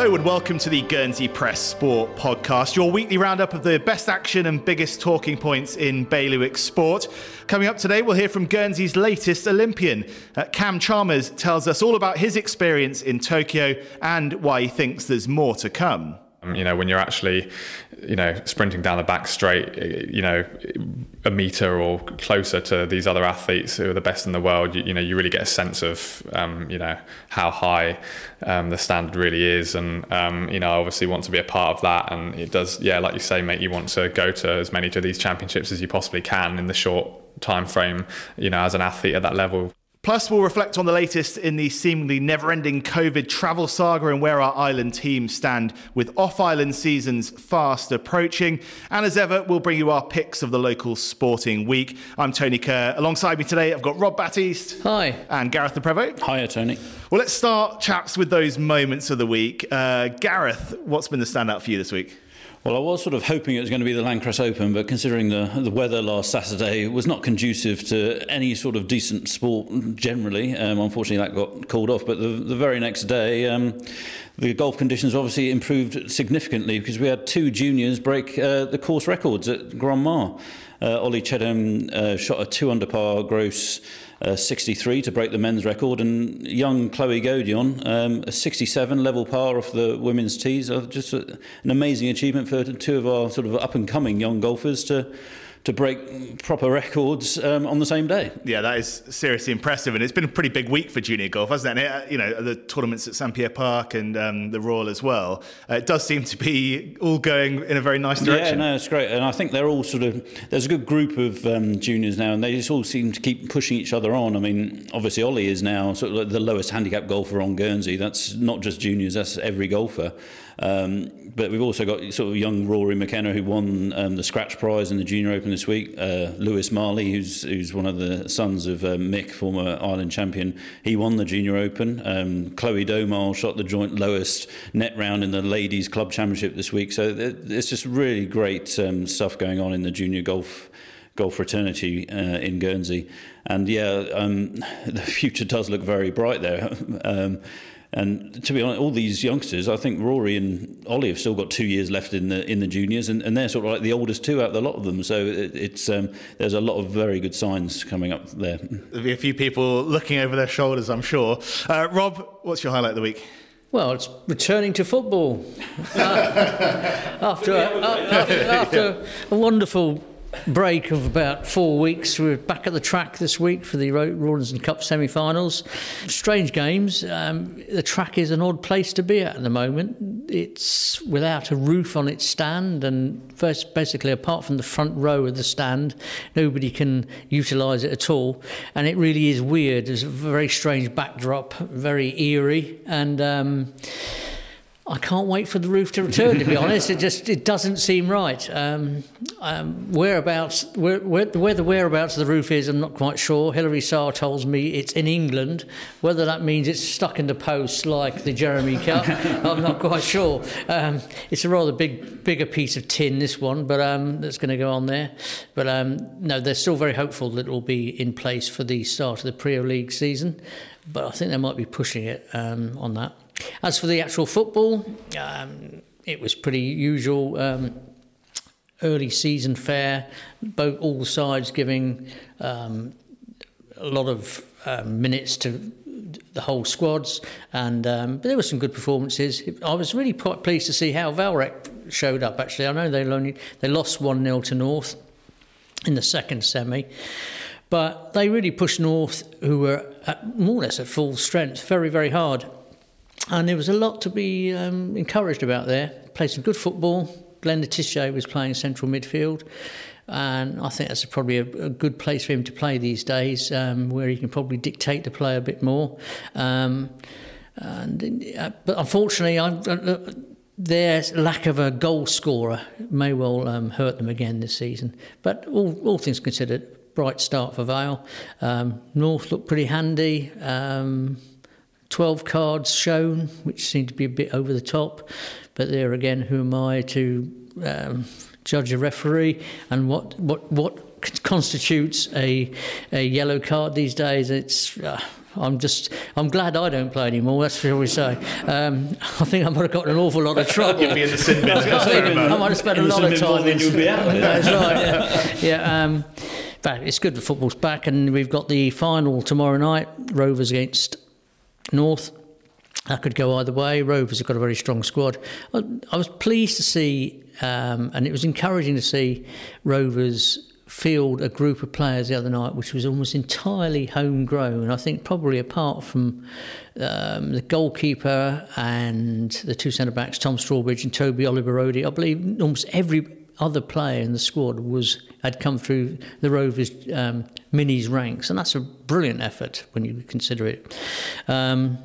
Hello and welcome to the Guernsey Press Sport podcast, your weekly roundup of the best action and biggest talking points in bailiwick sport. Coming up today, we'll hear from Guernsey's latest Olympian. Uh, Cam Chalmers tells us all about his experience in Tokyo and why he thinks there's more to come. Um, you know, when you're actually, you know, sprinting down the back straight, you know, a meter or closer to these other athletes who are the best in the world, you, you know, you really get a sense of, um, you know, how high um, the standard really is. And, um, you know, I obviously want to be a part of that. And it does, yeah, like you say, mate, you want to go to as many of these championships as you possibly can in the short time frame, you know, as an athlete at that level. Plus, we'll reflect on the latest in the seemingly never ending COVID travel saga and where our island teams stand with off island seasons fast approaching. And as ever, we'll bring you our picks of the local sporting week. I'm Tony Kerr. Alongside me today, I've got Rob Batiste. Hi. And Gareth Le Prevost. Hiya, Tony. Well, let's start, chaps, with those moments of the week. Uh, Gareth, what's been the standout for you this week? Well, I was sort of hoping it was going to be the L'Ancresse Open, but considering the the weather last Saturday was not conducive to any sort of decent sport generally, um, unfortunately that got called off. But the, the very next day, um, the golf conditions obviously improved significantly because we had two juniors break uh, the course records at Grande Mare. Uh, Ollie Chedham uh, shot a two under par gross uh, 63 to break the men's record, and young Chloe Godion, um, a 67 level par off the women's tees. Uh, just a, an amazing achievement for two of our sort of up and coming young golfers to to break proper records um, on the same day. Yeah, that is seriously impressive, and it's been a pretty big week for junior golf, hasn't it? Uh, you know, the tournaments at St Pierre Park and um, the Royal as well. Uh, it does seem to be all going in a very nice direction. Yeah, no, it's great, and I think they're all sort of. There's a good group of um, juniors now, and they just all seem to keep pushing each other on. I mean, obviously Ollie is now sort of the lowest handicap golfer on Guernsey. That's not just juniors; that's every golfer. Um, but we've also got sort of young Rory McKenna who won um, the Scratch Prize in the Junior Open this week. Uh, Lewis Marley, who's who's one of the sons of uh, Mick, former Ireland champion, he won the Junior Open. Um, Chloe Domal shot the joint lowest net round in the Ladies Club Championship this week. So it's just really great um, stuff going on in the junior golf golf fraternity uh, in Guernsey. And yeah, um, the future does look very bright there. um, and to be honest, all these youngsters, I think Rory and Ollie have still got two years left in the in the juniors, and, and they're sort of like the oldest two out of the lot of them. So it, it's um, there's a lot of very good signs coming up there. There'll be a few people looking over their shoulders, I'm sure. Uh, Rob, what's your highlight of the week? Well, it's returning to football uh, after, uh, after, after a wonderful break of about four weeks. We're back at the track this week for the Rawlinson Cup semi-finals. Strange games. Um, the track is an odd place to be at at the moment. It's without a roof on its stand, and first, basically, apart from the front row of the stand, nobody can utilise it at all. And it really is weird. There's a very strange backdrop, very eerie, and. Um, I can't wait for the roof to return. To be honest, it just it doesn't seem right. Um, um, whereabouts, where, where, where, the whereabouts of the roof is, I'm not quite sure. Hilary Sarr tells me it's in England. Whether that means it's stuck in the post like the Jeremie Cup, I'm not quite sure. Um, it's a rather big, bigger piece of tin, this one, but um, that's going to go on there. But um, no, they're still very hopeful that it will be in place for the start of the Priaulx League season. But I think they might be pushing it um, on that. As for the actual football, um, it was pretty usual. Um, early season fare, both all sides giving um, a lot of uh, minutes to the whole squads, and um, but there were some good performances. I was really quite pleased to see how Vale Rec showed up. Actually, I know they only they lost one 0 to North in the second semi, but they really pushed North, who were at, more or less at full strength, very very hard. And there was a lot to be um, encouraged about there. Played some good football. Glenn Letitia was playing central midfield. And I think that's probably a, a good place for him to play these days, um, where he can probably dictate the play a bit more. Um, and, uh, but unfortunately, I, uh, their lack of a goal scorer may well um, hurt them again this season. But all, all things considered, bright start for Vale. Um, North looked pretty handy. Um, 12 cards shown, which seemed to be a bit over the top. But there again, who am I to um, judge a referee and what, what, what constitutes a, a yellow card these days? It's uh, I'm just, I'm glad I don't play anymore. That's what we say. Um, I think I might have got an awful lot of trouble. You'd be in the sin bin. I might have spent a lot of time. Then you'll be out. That's right. Yeah. yeah um, but it's good that football's back, and we've got the final tomorrow night. Rovers against North. That could go either way. Rovers have got a very strong squad. I, was pleased to see, um, and it was encouraging to see Rovers field a group of players the other night, which was almost entirely homegrown. I think probably apart from um, the goalkeeper and the two centre backs, Tom Strawbridge and Toby Oliverodi, I believe almost every other player in the squad was had come through the Rovers um, minis ranks, and that's a brilliant effort when you consider it. Um,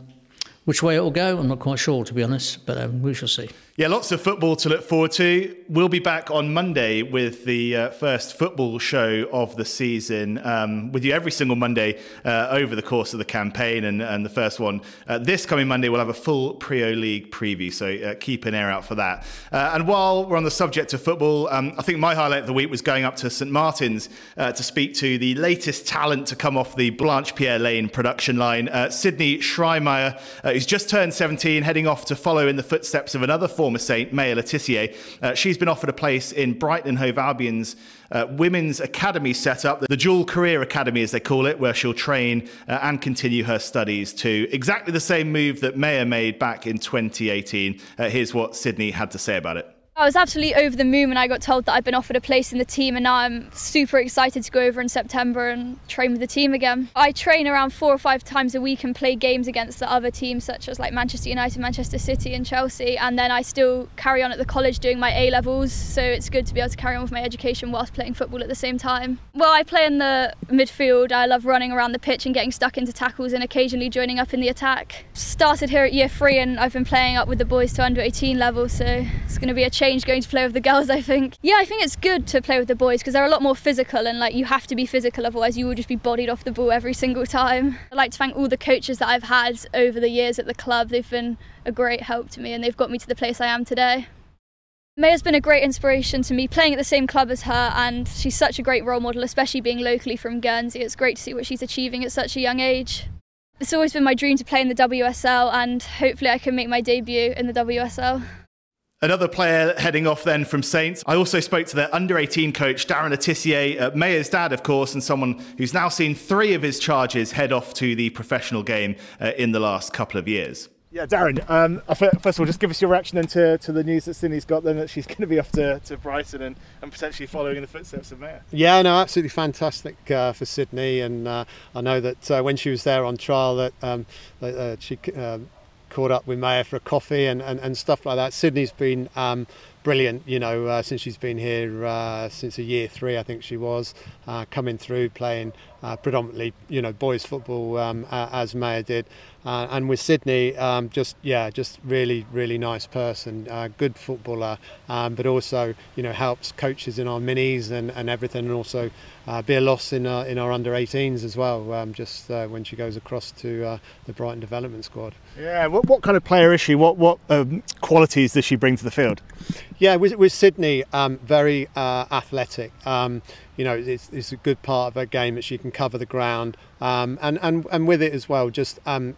which way it will go, I'm not quite sure, to be honest, but um, we shall see. Yeah, lots of football to look forward to. We'll be back on Monday with the uh, first football show of the season um, with you every single Monday uh, over the course of the campaign. And, and the first one uh, this coming Monday, we'll have a full Priaulx League preview. So uh, keep an ear out for that. Uh, and while we're on the subject of football, um, I think my highlight of the week was going up to St Martin's uh, to speak to the latest talent to come off the Blanche Pierre Lane production line, Sydney Schreimeyer, who's just turned 17, heading off to follow in the footsteps of another former Saint, Maya Le Tissier. Uh, she's been offered a place in Brighton Hove Albion's uh, women's academy setup, the Dual Career Academy, as they call it, where she'll train uh, and continue her studies to Exactly the same move that Maya made back in 2018. Uh, here's what Sydney had to say about it. I was absolutely over the moon when I got told that I'd been offered a place in the team, and now I'm super excited to go over in September and train with the team again. I train around four or five times a week and play games against the other teams, such as like Manchester United, Manchester City, and Chelsea. And then I still carry on at the college doing my A levels, so it's good to be able to carry on with my education whilst playing football at the same time. Well, I play in the midfield. I love running around the pitch and getting stuck into tackles and occasionally joining up in the attack. Started here at year three, and I've been playing up with the boys to under 18 level, so it's going to be a change going to play with the girls, I think. Yeah, I think it's good to play with the boys because they're a lot more physical and like you have to be physical, otherwise you will just be bodied off the ball every single time. I'd like to thank all the coaches that I've had over the years at the club. They've been a great help to me and they've got me to the place I am today. Maya's been a great inspiration to me playing at the same club as her, and she's such a great role model, especially being locally from Guernsey. It's great to see what she's achieving at such a young age. It's always been my dream to play in the WSL, and hopefully, I can make my debut in the WSL. Another player heading off then from Saints. I also spoke to their under 18 coach, Darren Le Tissier, uh, Maya's dad, of course, and someone who's now seen three of his charges head off to the professional game uh, in the last couple of years. Yeah, Darren, um, first of all, just give us your reaction then to, to the news that Sydney's got then that she's going to be off to, to Brighton and, and potentially following in the footsteps of Maya. Yeah, no, absolutely fantastic uh, for Sydney. And uh, I know that uh, when she was there on trial, that um, uh, she um, caught up with Maya for a coffee and, and, and stuff like that. Sydney's been um, brilliant, you know, uh, since she's been here uh, since a year three, I think she was, uh, coming through playing uh, predominantly, you know, boys football um, as Maya did. Uh, and with Sydney, um, just yeah, just really really nice person, uh, good footballer, um, but also you know helps coaches in our minis and, and everything, and also uh, be a loss in our, in our under 18s as well. Um, just uh, when she goes across to uh, the Brighton development squad. Yeah, what, what kind of player is she? What what um, qualities does she bring to the field? Yeah, with, with Sydney, um, very uh, athletic. You know, it's, it's, a good part of her game that she can cover the ground, um, and and and with it as well, just um,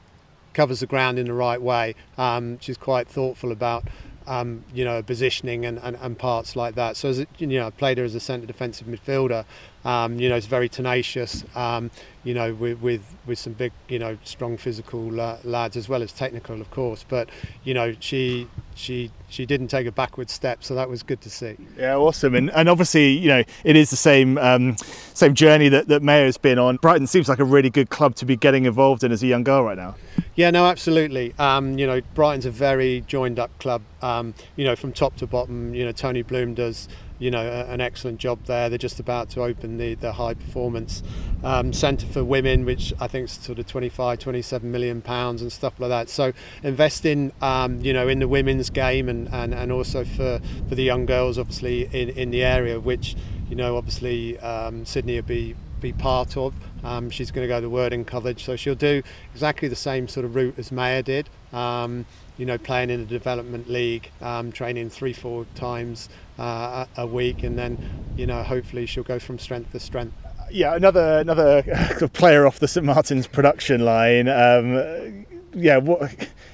covers the ground in the right way. Um, she's quite thoughtful about um, you know positioning and, and, and, parts like that. So as you know, I played her as a centre defensive midfielder. Um, you know, it's very tenacious. Um, you know, with, with with some big, you know, strong physical uh, lads as well as technical, of course. But you know, she she she didn't take a backward step, so that was good to see. Yeah, awesome. And and obviously, you know, it is the same um, same journey that that Maya has been on. Brighton seems like a really good club to be getting involved in as a young girl right now. Yeah, no, absolutely. Um, you know, Brighton's a very joined up club. Um, you know, from top to bottom. You know, Tony Bloom does you know an excellent job there. They're just about to open the, the high performance um, centre for women, which I think is sort of 25, 27 million pounds and stuff like that. So investing, um, you know, in the women's game and, and, and also for, for the young girls, obviously in, in the area, which you know obviously um, Sydney will be be part of. Um, she's going to go to Worthing College, so she'll do exactly the same sort of route as Maya did. Um, you know, playing in the development league, um, training three, four times uh, a week, and then, you know, hopefully she'll go from strength to strength. yeah, another another player off the St Martin's production line. Um, yeah, what,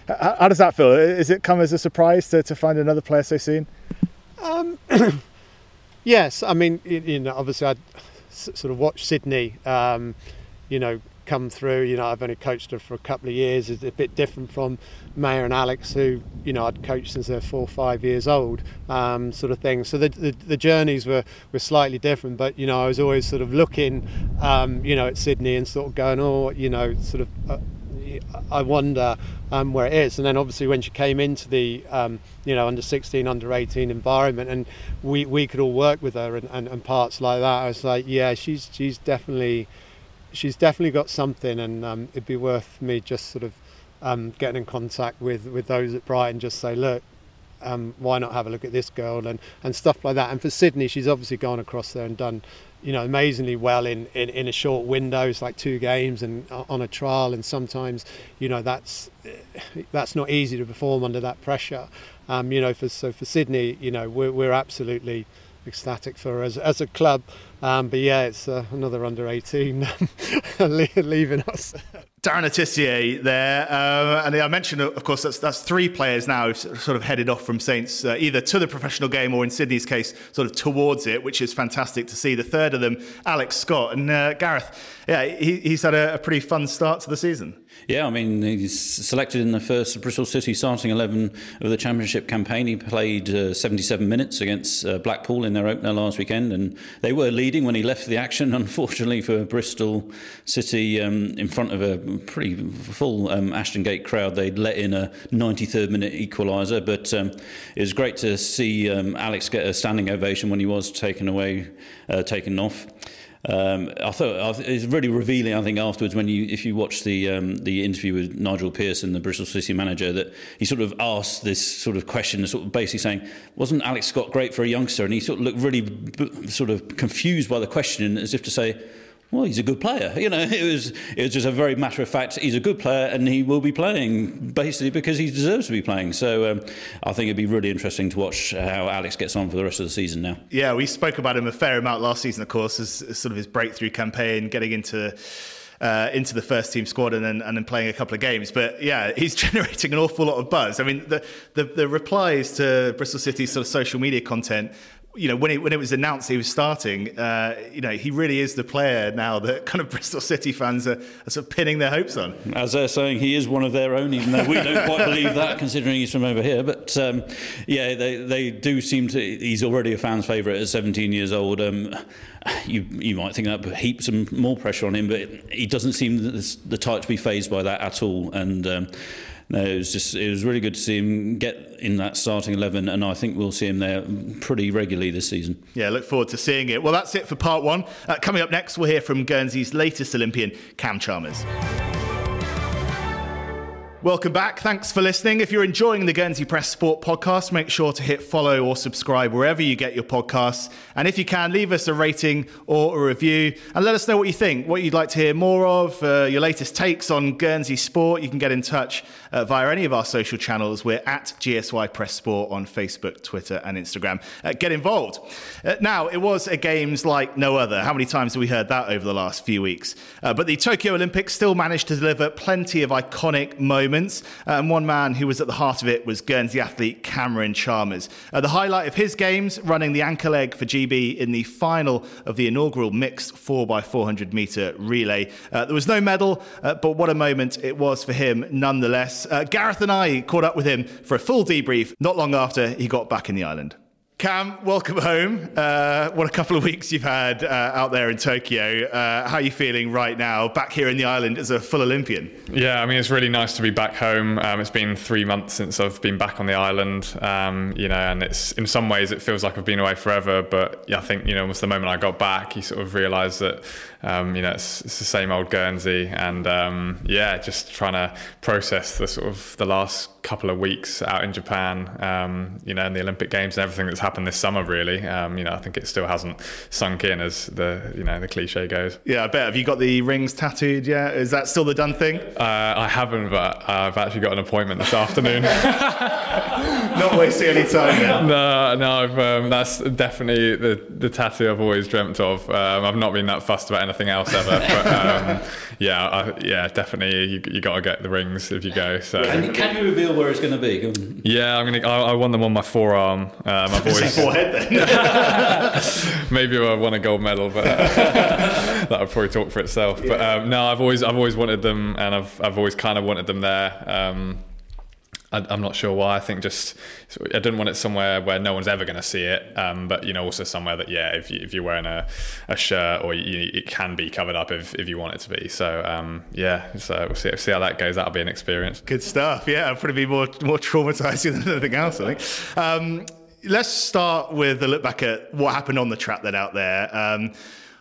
how, does that feel? Is it come as a surprise to, to find another player so soon? Um, yes, I mean, you know, obviously I sort of watched Sydney, um, you know, come through. You know, I've only coached her for a couple of years. It's a bit different from Maya and Alex, who you know I'd coached since they're four or five years old, um, sort of thing. So the, the, the journeys were were slightly different. But you know, I was always sort of looking, um, you know, at Sydney and sort of going, oh, you know, sort of. Uh, I wonder um, where it is. And then obviously when she came into the um, you know under 16, under 18 environment, and we, we could all work with her and, and, and parts like that. I was like, yeah, she's she's definitely she's definitely got something, and um, it'd be worth me just sort of um, getting in contact with with those at Brighton, just say, look, um, why not have a look at this girl and and stuff like that. And for Sydney, she's obviously gone across there and done. You know, amazingly well in, in, in a short window. It's like two games and on a trial, and sometimes, you know, that's that's not easy to perform under that pressure. Um, you know, for so for Sydney, you know, we're, we're absolutely ecstatic for as, as a club. Um, but yeah, it's uh, another under 18 leaving us. Darren Le Tissier there, uh, and I mentioned, of course, that's that's three players now sort of headed off from Saints, uh, either to the professional game or, in Sydney's case, sort of towards it, which is fantastic to see. The third of them, Alex Scott, and uh, Gareth. Yeah, he, he's had a, a pretty fun start to the season. Yeah, I mean, he's selected in the first Bristol City starting 11 of the Championship campaign. He played uh, 77 minutes against uh, Blackpool in their opener last weekend, and they were leading when he left the action. Unfortunately for Bristol City, um, in front of a pretty full um, Ashton Gate crowd, they'd let in a 93rd minute equaliser. But um, it was great to see um, Alex get a standing ovation when he was taken away, uh, taken off. Um, I thought it's really revealing. I think afterwards, when you if you watch the um, the interview with Nigel Pearson, the Bristol City manager, that he sort of asked this sort of question, sort of basically saying, "Wasn't Alex Scott great for a youngster?" And he sort of looked really b- sort of confused by the question, as if to say well, he's a good player. You know, it was it was just a very matter of fact. He's a good player, and he will be playing basically because he deserves to be playing. So um, I think it'd be really interesting to watch how Alex gets on for the rest of the season now. Yeah, we spoke about him a fair amount last season, of course, as, as sort of his breakthrough campaign, getting into. Uh, into the first team squad and then and then playing a couple of games. But yeah, he's generating an awful lot of buzz. I mean, the the, the replies to Bristol City's sort of social media content you know, when it, when it was announced he was starting, uh, you know, he really is the player now that kind of Bristol City fans are, are, sort of pinning their hopes on. As they're saying, he is one of their own, even though we don't quite believe that, considering he's from over here. But um, yeah, they, they do seem to. He's already a fan's favourite at 17 years old. Um, you you might think that heaps some more pressure on him, but he doesn't seem the, the type to be phased by that at all. And um, no, it was just it was really good to see him get in that starting eleven, and I think we'll see him there pretty regularly this season. Yeah, look forward to seeing it. Well, that's it for part one. Uh, coming up next, we'll hear from Guernsey's latest Olympian, Cam Chalmers. Welcome back. Thanks for listening. If you're enjoying the Guernsey Press Sport podcast, make sure to hit follow or subscribe wherever you get your podcasts. And if you can, leave us a rating or a review and let us know what you think, what you'd like to hear more of, uh, your latest takes on Guernsey sport. You can get in touch uh, via any of our social channels. We're at GSY Press Sport on Facebook, Twitter, and Instagram. Uh, get involved. Uh, now, it was a games like no other. How many times have we heard that over the last few weeks? Uh, but the Tokyo Olympics still managed to deliver plenty of iconic moments Uh, and one man who was at the heart of it was Guernsey athlete Cameron Chalmers. Uh, the highlight of his games, running the anchor leg for GB in the final of the inaugural mixed 4x400 metre relay. Uh, there was no medal, uh, but what a moment it was for him nonetheless. Uh, Gareth and I caught up with him for a full debrief not long after he got back in the island. Cam, welcome home. Uh, what a couple of weeks you've had uh, out there in Tokyo. Uh, how are you feeling right now, back here in the island as a full Olympian? Yeah, I mean, it's really nice to be back home. Um, it's been three months since I've been back on the island, um, you know, and it's in some ways it feels like I've been away forever. But yeah, I think, you know, almost the moment I got back, you sort of realise that, um, you know, it's, it's, the same old Guernsey. And um, yeah, just trying to process the sort of the last couple of weeks out in Japan, um, you know, in the Olympic Games and everything that's happened this summer. Really, um, you know, I think it still hasn't sunk in as the you know the cliche goes. Yeah, I bet. Have you got the rings tattooed yet? Is that still the done thing? Uh, I haven't, but I've actually got an appointment this afternoon. Not wasting any time. Then. no, no, um, that's definitely the the tattoo I've always dreamt of. Um, I've not been that fussed about anything else ever, but um, yeah, I, yeah, definitely you, you got to get the rings if you go. So Can, can you reveal where it's going to be? Yeah, I'm gonna. I, I won them on my forearm. Um, I've always Forehead then. maybe I won a gold medal, but that would probably talk for itself. But um, no, I've always I've always wanted them, and I've I've always kind of wanted them there. Um, I, I'm not sure why. I think just I didn't want it somewhere where no one's ever going to see it, um, but you know also somewhere that yeah, if, you, if you're wearing a, a shirt or you, it can be covered up if, if you want it to be. So um, yeah, so we'll see, see how that goes. That'll be an experience. Good stuff. Yeah, it'll probably be more more traumatizing than anything else. I think. Um, let's start with a look back at what happened on the track then out there. Um,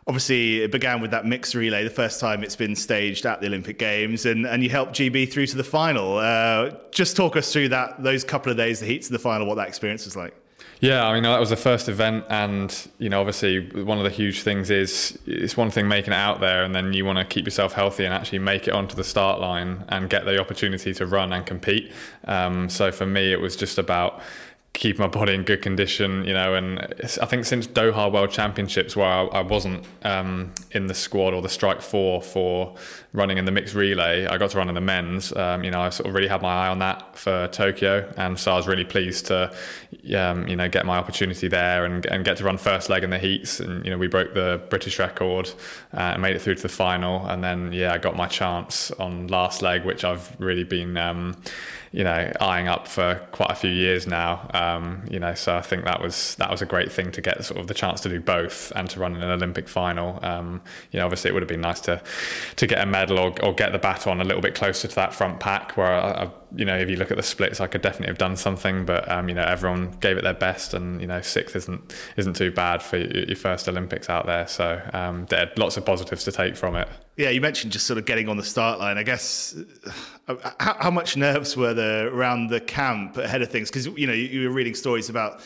obviously, it began with that mixed relay, the first time it's been staged at the Olympic Games, and, and you helped GB through to the final. Uh, just talk us through that those couple of days, the heats of the final, what that experience was like. Yeah, I mean that was the first event, and you know, obviously, one of the huge things is it's one thing making it out there, and then you want to keep yourself healthy and actually make it onto the start line and get the opportunity to run and compete. Um, so for me, it was just about keep my body in good condition, you know. And I think since Doha World Championships, where I, I wasn't um, in the squad or the strike four for running in the mixed relay, I got to run in the men's. Um, you know, I sort of really had my eye on that for Tokyo, and so I was really pleased to, um, you know, get my opportunity there and, and get to run first leg in the heats. And you know, we broke the British record uh, and made it through to the final. And then yeah, I got my chance on last leg, which I've really been um, you know eyeing up for quite a few years now. Um, you know, so I think that was that was a great thing to get sort of the chance to do both and to run in an Olympic final. Um, you know, obviously it would have been nice to to get a medal or, or get the baton a little bit closer to that front pack. Where I, I, you know, if you look at the splits, I could definitely have done something, but um, you know, everyone gave it their best, and you know, sixth isn't isn't too bad for your, first Olympics out there. So um, there are lots of positives to take from it. Yeah, you mentioned just sort of getting on the start line. I guess uh, how, how much nerves were there around the camp ahead of things? Because you know you, you were reading stories about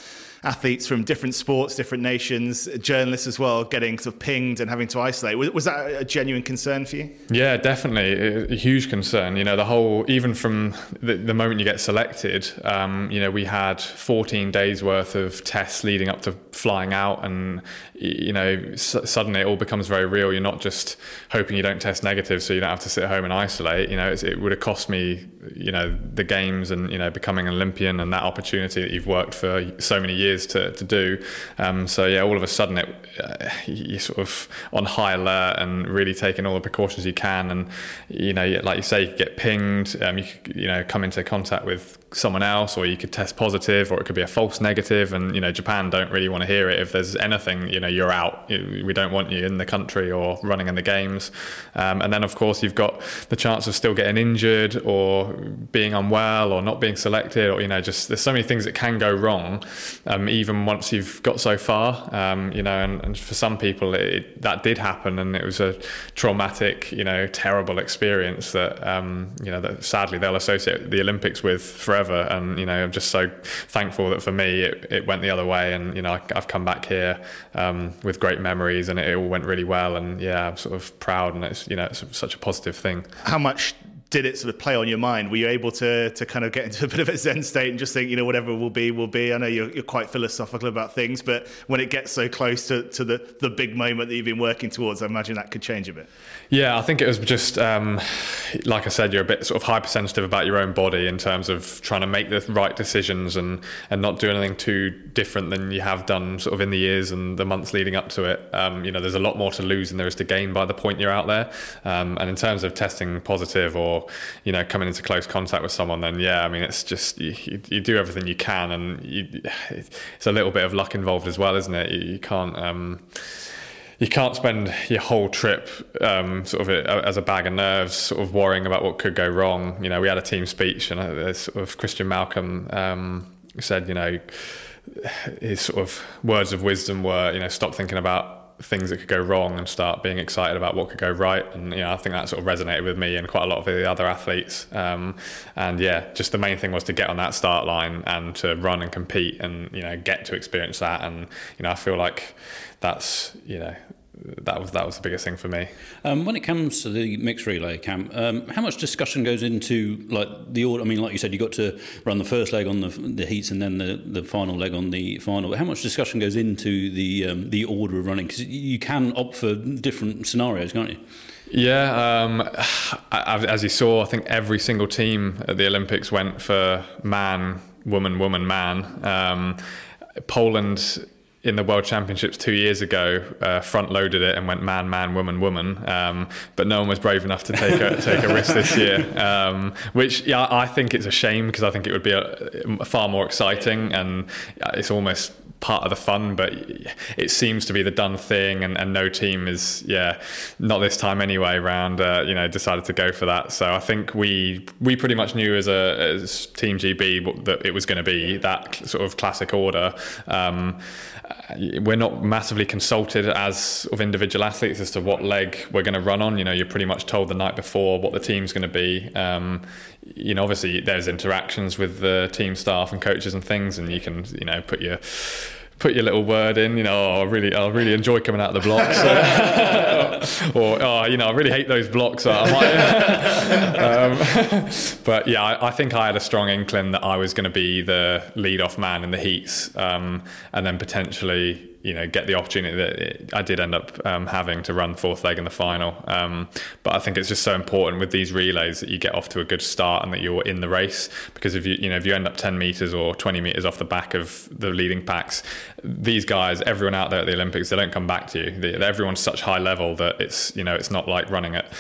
athletes from different sports, different nations, journalists as well, getting sort of pinged and having to isolate. Was, was that a genuine concern for you? Yeah, definitely a huge concern. You know, the whole even from the, the moment you get selected, um, you know, we had 14 days worth of tests leading up to flying out, and you know, s- suddenly it all becomes very real. You're not just hoping you don't test negative, so you don't have to sit home and isolate. You know, it would have cost me, you know, the games and you know becoming an Olympian and that opportunity that you've worked for so many years to, to do. Um, so yeah, all of a sudden it uh, you're sort of on high alert and really taking all the precautions you can. And you know, like you say, you get pinged. Um, you you know come into contact with someone else, or you could test positive, or it could be a false negative. And you know, Japan don't really want to hear it. If there's anything, you know, you're out. We don't want you in the country or running in the games. Um, and then of course you've got the chance of still getting injured or being unwell or not being selected, or you know, just there's so many things that can go wrong. Um, even once you've got so far, um, you know, and, and, for some people it, that did happen, and it was a traumatic, you know, terrible experience that um, you know that sadly they'll associate the Olympics with forever. And you know, I'm just so thankful that for me it, it went the other way, and you know, I, have come back here um, with great memories, and it, it all went really well. And yeah, I'm sort of proud, and it's you know, it's such a positive thing. How much did it sort of play on your mind? Were you able to to kind of get into a bit of a zen state and just think, you know, whatever will be, will be? I know you're, you're quite philosophical about things, but when it gets so close to, to the, the big moment that you've been working towards, I imagine that could change a bit. Yeah, I think it was just, um, like I said, you're a bit sort of hypersensitive about your own body in terms of trying to make the right decisions and, and not do anything too different than you have done sort of in the years and the months leading up to it. Um, you know, there's a lot more to lose than there is to gain by the point you're out there. Um, and in terms of testing positive or you know coming into close contact with someone then yeah i mean it's just you, you, you do everything you can and you, it's a little bit of luck involved as well isn't it you, can't um, you can't spend your whole trip um, sort of as a bag of nerves, sort of worrying about what could go wrong. You know, we had a team speech, and uh, sort of Christian Malcolm um, said, you know, his sort of words of wisdom were, you know, stop thinking about things that could go wrong and start being excited about what could go right. And you know, I think that sort of resonated with me and quite a lot of the other athletes. Um, and yeah, just the main thing was to get on that start line and to run and compete and you know get to experience that. And you know, I feel like that's you know that was that was the biggest thing for me. Um, when it comes to the mixed relay camp, um, how much discussion goes into like the order? I mean, like you said, you got to run the first leg on the, the heats and then the, the final leg on the final. How much discussion goes into the um, the order of running? Because you can opt for different scenarios, can't you? Yeah, um, as you saw, I think every single team at the Olympics went for man, woman, woman, man. Um, Poland in the World Championships two years ago, uh, front loaded it and went man, man, woman, woman. Um, but no one was brave enough to take a, take a risk this year, um, which yeah, I think it's a shame because I think it would be a, far more exciting and it's almost part of the fun, but it seems to be the done thing, and, and no team is, yeah, not this time anyway. Round, uh, you know, decided to go for that. So I think we we pretty much knew as a as Team GB that it was going to be that sort of classic order. Um, we're not massively consulted as of individual athletes as to what leg we're going to run on. You know, you're pretty much told the night before what the team's going to be. Um, you know, obviously there's interactions with the team staff and coaches and things, and you can, you know, put your put your little word in, you know, oh, I really, I really enjoy coming out of the blocks, or oh, you know, I really hate those blocks. Um, but yeah, I, I, think I had a strong inkling that I was going to be the lead off man in the heats, um, and then potentially you know get the opportunity that I did end up um, having to run fourth leg in the final. Um, but I think it's just so important with these relays that you get off to a good start and that you're in the race because if you you know if you end up 10 meters or 20 meters off the back of the leading packs, these guys, everyone out there at the Olympics, they don't come back to you. They, everyone's such high level that it's you know it's not like running at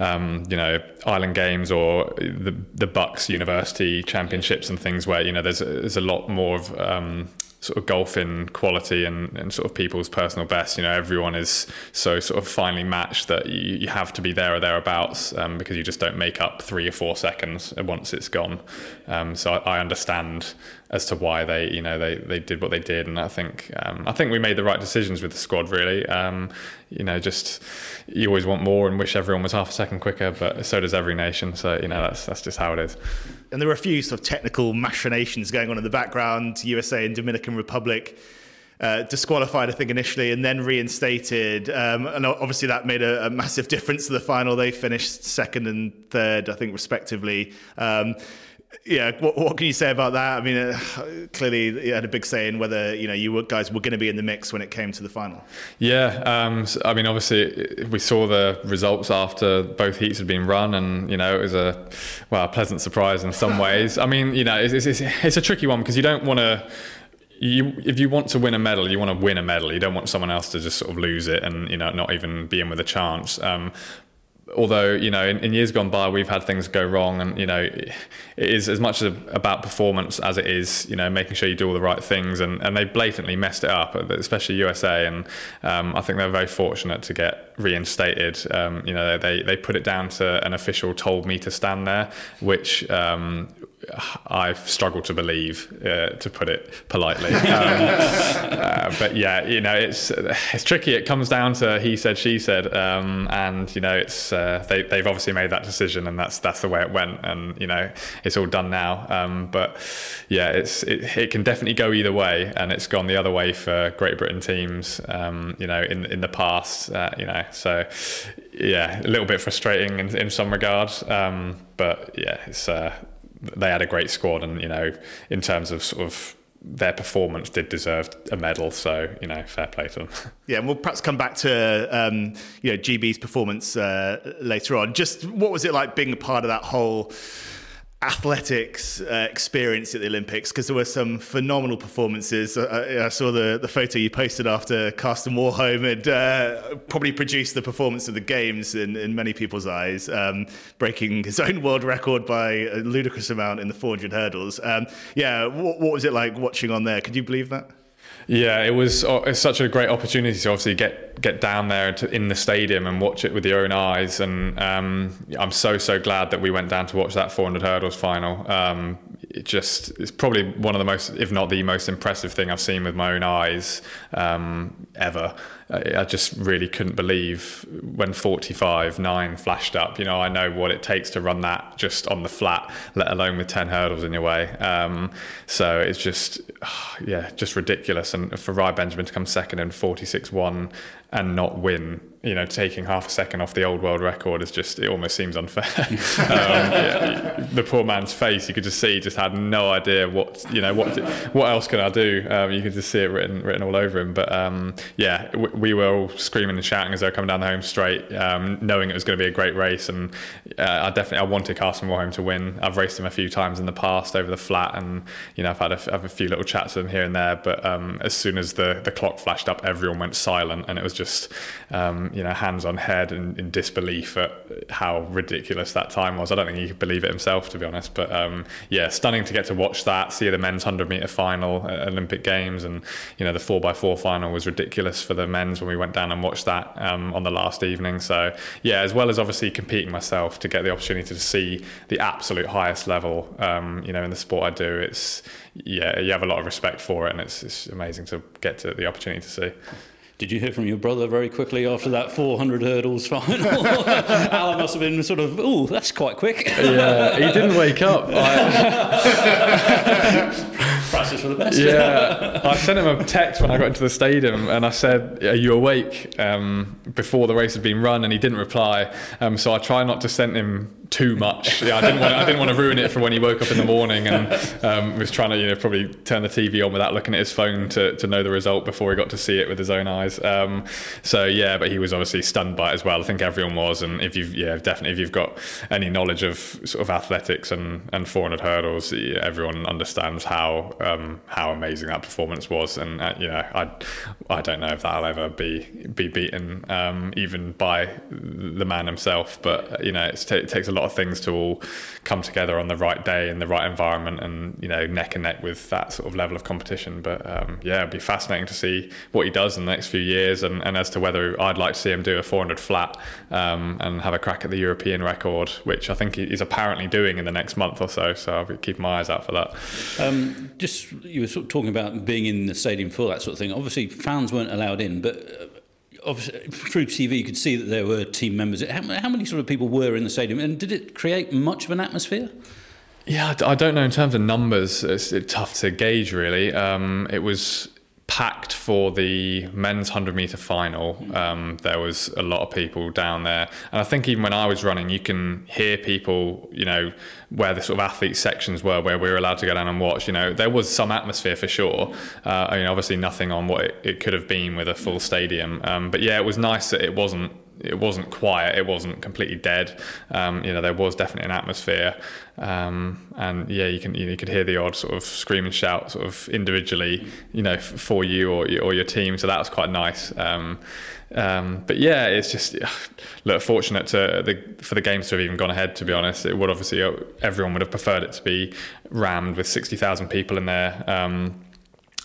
um, you know Island Games or the the BUCS University Championships and things where you know there's there's a lot more of um, sort of golf in quality and, and sort of people's personal best. You know, everyone is so sort of finely matched that you, you have to be there or thereabouts um, because you just don't make up three or four seconds once it's gone. Um, so I, I, understand as to why they, you know, they, they did what they did, and I think um, I think we made the right decisions with the squad. Really, um, you know, just you always want more and wish everyone was half a second quicker, but so does every nation. So you know, that's that's just how it is and there were a few sort of technical machinations going on in the background. USA and Dominican Republic uh, disqualified, I think, initially, and then reinstated. Um, and obviously, that made a, a, massive difference to the final. They finished second and third, I think, respectively. Um, yeah, what, what, can you say about that? I mean, uh, clearly you had a big say in whether you know you guys were going to be in the mix when it came to the final. Yeah, um, so, I mean, obviously we saw the results after both heats had been run, and you know it was a well a pleasant surprise in some ways. I mean, you know, it's, it's, it's a tricky one because you don't want to you if you want to win a medal, you want to win a medal. You don't want someone else to just sort of lose it and you know not even be in with a chance. Um, although you know in, in, years gone by we've had things go wrong and you know it is as much about performance as it is you know making sure you do all the right things. And, and they blatantly messed it up especially USA and um, I think they're very fortunate to get reinstated. Um, you know they, they put it down to an official told me to stand there which um, I've struggled to believe, uh, to put it politely. Um, uh, but yeah, you know, it's it's tricky. It comes down to he said, she said, um, and you know, it's uh, they they've obviously made that decision, and that's that's the way it went, and you know, it's all done now. Um, but yeah, it's it, it can definitely go either way, and it's gone the other way for Great Britain teams. Um, you know, in in the past, uh, you know, so yeah, a little bit frustrating in, in some regards. Um, but yeah, it's uh, they had a great squad, and you know, in terms of sort of their performance did deserve a medal. So you know, fair play to them. Yeah, and we'll perhaps come back to um, you know GB's performance uh, later on. Just what was it like being a part of that whole? Athletics uh, experience at the Olympics because there were some phenomenal performances. I, I, saw the, the photo you posted after Karsten Warholm had uh, probably produced the performance of the games in, in many people's eyes, um, breaking his own world record by a ludicrous amount in the 400 hurdles. Um, yeah, what was it like watching on there? Could you believe that? Yeah, it was oh, it's such a great opportunity to obviously get get down there to, in the stadium and watch it with your own eyes. And um, I'm so so glad that we went down to watch that 400 hurdles final. Um, it just it's probably one of the most, if not the most impressive thing I've seen with my own eyes um, ever. I just really couldn't believe when 45 9 flashed up. You know, I know what it takes to run that just on the flat, let alone with 10 hurdles in your way. Um, so it's just, yeah, just ridiculous. And for Rai Benjamin to come second in 46 1 and not win you know, taking half a second off the old world record is just, it almost seems unfair. um, yeah, the poor man's face, you could just see, just had no idea what, you know, what what else can I do? Um, you could just see it written written all over him. But um, yeah, we, we, were all screaming and shouting as they were coming down the home straight, um, knowing it was going to be a great race. And uh, I definitely, I wanted Karsten Warholm to win. I've raced him a few times in the past over the flat and, you know, I've had a, have a few little chats with him here and there. But um, as soon as the, the clock flashed up, everyone went silent and it was just, um, you know, hands on head and in disbelief at how ridiculous that time was. I don't think he could believe it himself, to be honest. But um, yeah, stunning to get to watch that, see the men's 100 meter final at Olympic Games, and you know the 4x4 final was ridiculous for the men's when we went down and watched that um, on the last evening. So yeah, as well as obviously competing myself to get the opportunity to see the absolute highest level, um, you know, in the sport I do, it's yeah, you have a lot of respect for it, and it's, it's amazing to get to the opportunity to see. Did you hear from your brother very quickly after that 400 hurdles final? Alan must have been sort of, oh, that's quite quick. yeah, he didn't wake up. Practice for the best. Yeah, I sent him a text when I got into the stadium and I said, Are you awake? Um, before the race had been run, and he didn't reply. Um, so I try not to send him too much. Yeah, I didn't want to, I didn't want to ruin it for when he woke up in the morning and um, was trying to you know probably turn the TV on without looking at his phone to, to know the result before he got to see it with his own eyes. Um, so yeah, but he was obviously stunned by it as well. I think everyone was, and if you've yeah definitely if you've got any knowledge of sort of athletics and, and 400 hurdles, everyone understands how um, how amazing that performance was. And uh, you know I I don't know if that'll ever be be beaten um, even by the man himself, but you know it takes a lot lot of things to all come together on the right day in the right environment and you know neck and neck with that sort of level of competition. But um, yeah it'd be fascinating to see what he does in the next few years and, and as to whether I'd like to see him do a 400 flat um, and have a crack at the European record which I think he's apparently doing in the next month or so. So I'll be keeping my eyes out for that. Um, just you were sort of talking about being in the stadium for that sort of thing. Obviously fans weren't allowed in but uh, obviously through TV you could see that there were team members. How, how, many sort of people were in the stadium, and did it create much of an atmosphere? Yeah, I don't know in terms of numbers. It's, tough to gauge really. Um, it was packed for the men's 100 meter final. Um, there was a lot of people down there. And I think even when I was running, you can hear people, you know, where the sort of athlete sections were, where we were allowed to go down and watch. You know, there was some atmosphere for sure. Uh, I mean, obviously nothing on what it, it, could have been with a full stadium. Um, but yeah, it was nice that it wasn't it wasn't quiet. It wasn't completely dead. Um, you know, there was definitely an atmosphere, um, and yeah, you can you, know, you, could hear the odd sort of scream and shout, sort of individually, you know, for you or or your team. So that was quite nice. Um, um, but yeah, it's just look fortunate to the, for the games to have even gone ahead. To be honest, it would obviously everyone would have preferred it to be rammed with sixty thousand people in there. Um,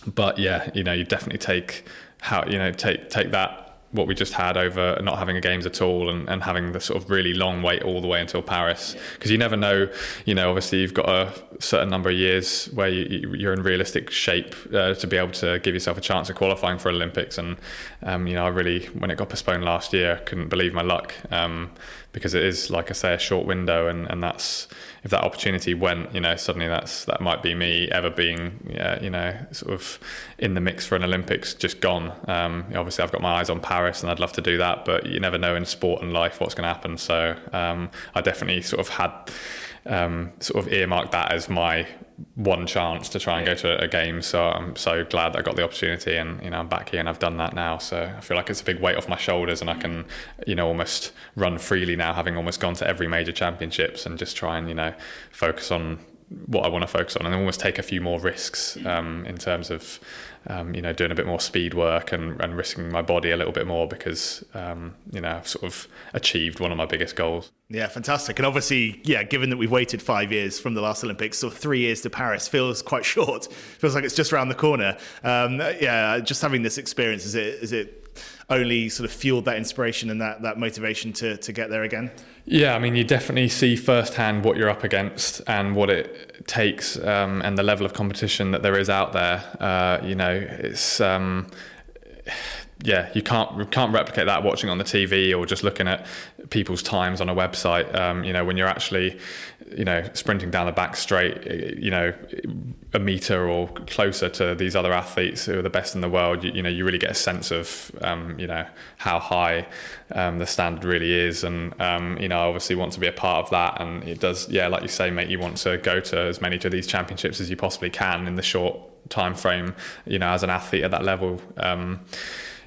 but yeah, you know, you definitely take how you know take take that what we just had over not having a games at all and, and having the sort of really long wait all the way until Paris. Because you never know you know obviously you've got a certain number of years where you, are in realistic shape uh, to be able to give yourself a chance of qualifying for Olympics. And um, you know I really when it got postponed last year couldn't believe my luck um, because it is like I say a short window and, and that's if that opportunity went, you know, suddenly that's that might be me ever being, you know, sort of in the mix for an Olympics, just gone. Um, obviously, I've got my eyes on Paris, and I'd love to do that, but you never know in sport and life what's going to happen. So um, I definitely sort of had um, sort of earmarked that as my one chance to try and go to a game. So I'm so glad that I got the opportunity, and you know I'm back here and I've done that now. So I feel like it's a big weight off my shoulders, and I can you know almost run freely now, having almost gone to every major championships, and just try and you know focus on what I want to focus on, and almost take a few more risks um, in terms of um, you know, doing a bit more speed work and, and risking my body a little bit more because, um, you know, I've sort of achieved one of my biggest goals. Yeah, fantastic. And obviously, yeah, given that we've waited five years from the last Olympics, so three years to Paris feels quite short. Feels like it's just around the corner. Um, yeah, just having this experience, is it, is it only sort of fueled that inspiration and that, that motivation to, to get there again? Yeah, I mean, you definitely see firsthand what you're up against and what it takes um, and the level of competition that there is out there. Uh, you know, it's. Um, yeah, you can't can't replicate that watching on the TV or just looking at people's times on a website. Um, you know, when you're actually, you know, sprinting down the back straight, you know, a meter or closer to these other athletes who are the best in the world. You, you know, you really get a sense of, um, you know, how high um, the standard really is, and um, you know, I obviously want to be a part of that. And it does, yeah, like you say, mate, you want to go to as many of these championships as you possibly can in the short time frame. You know, as an athlete at that level. Um,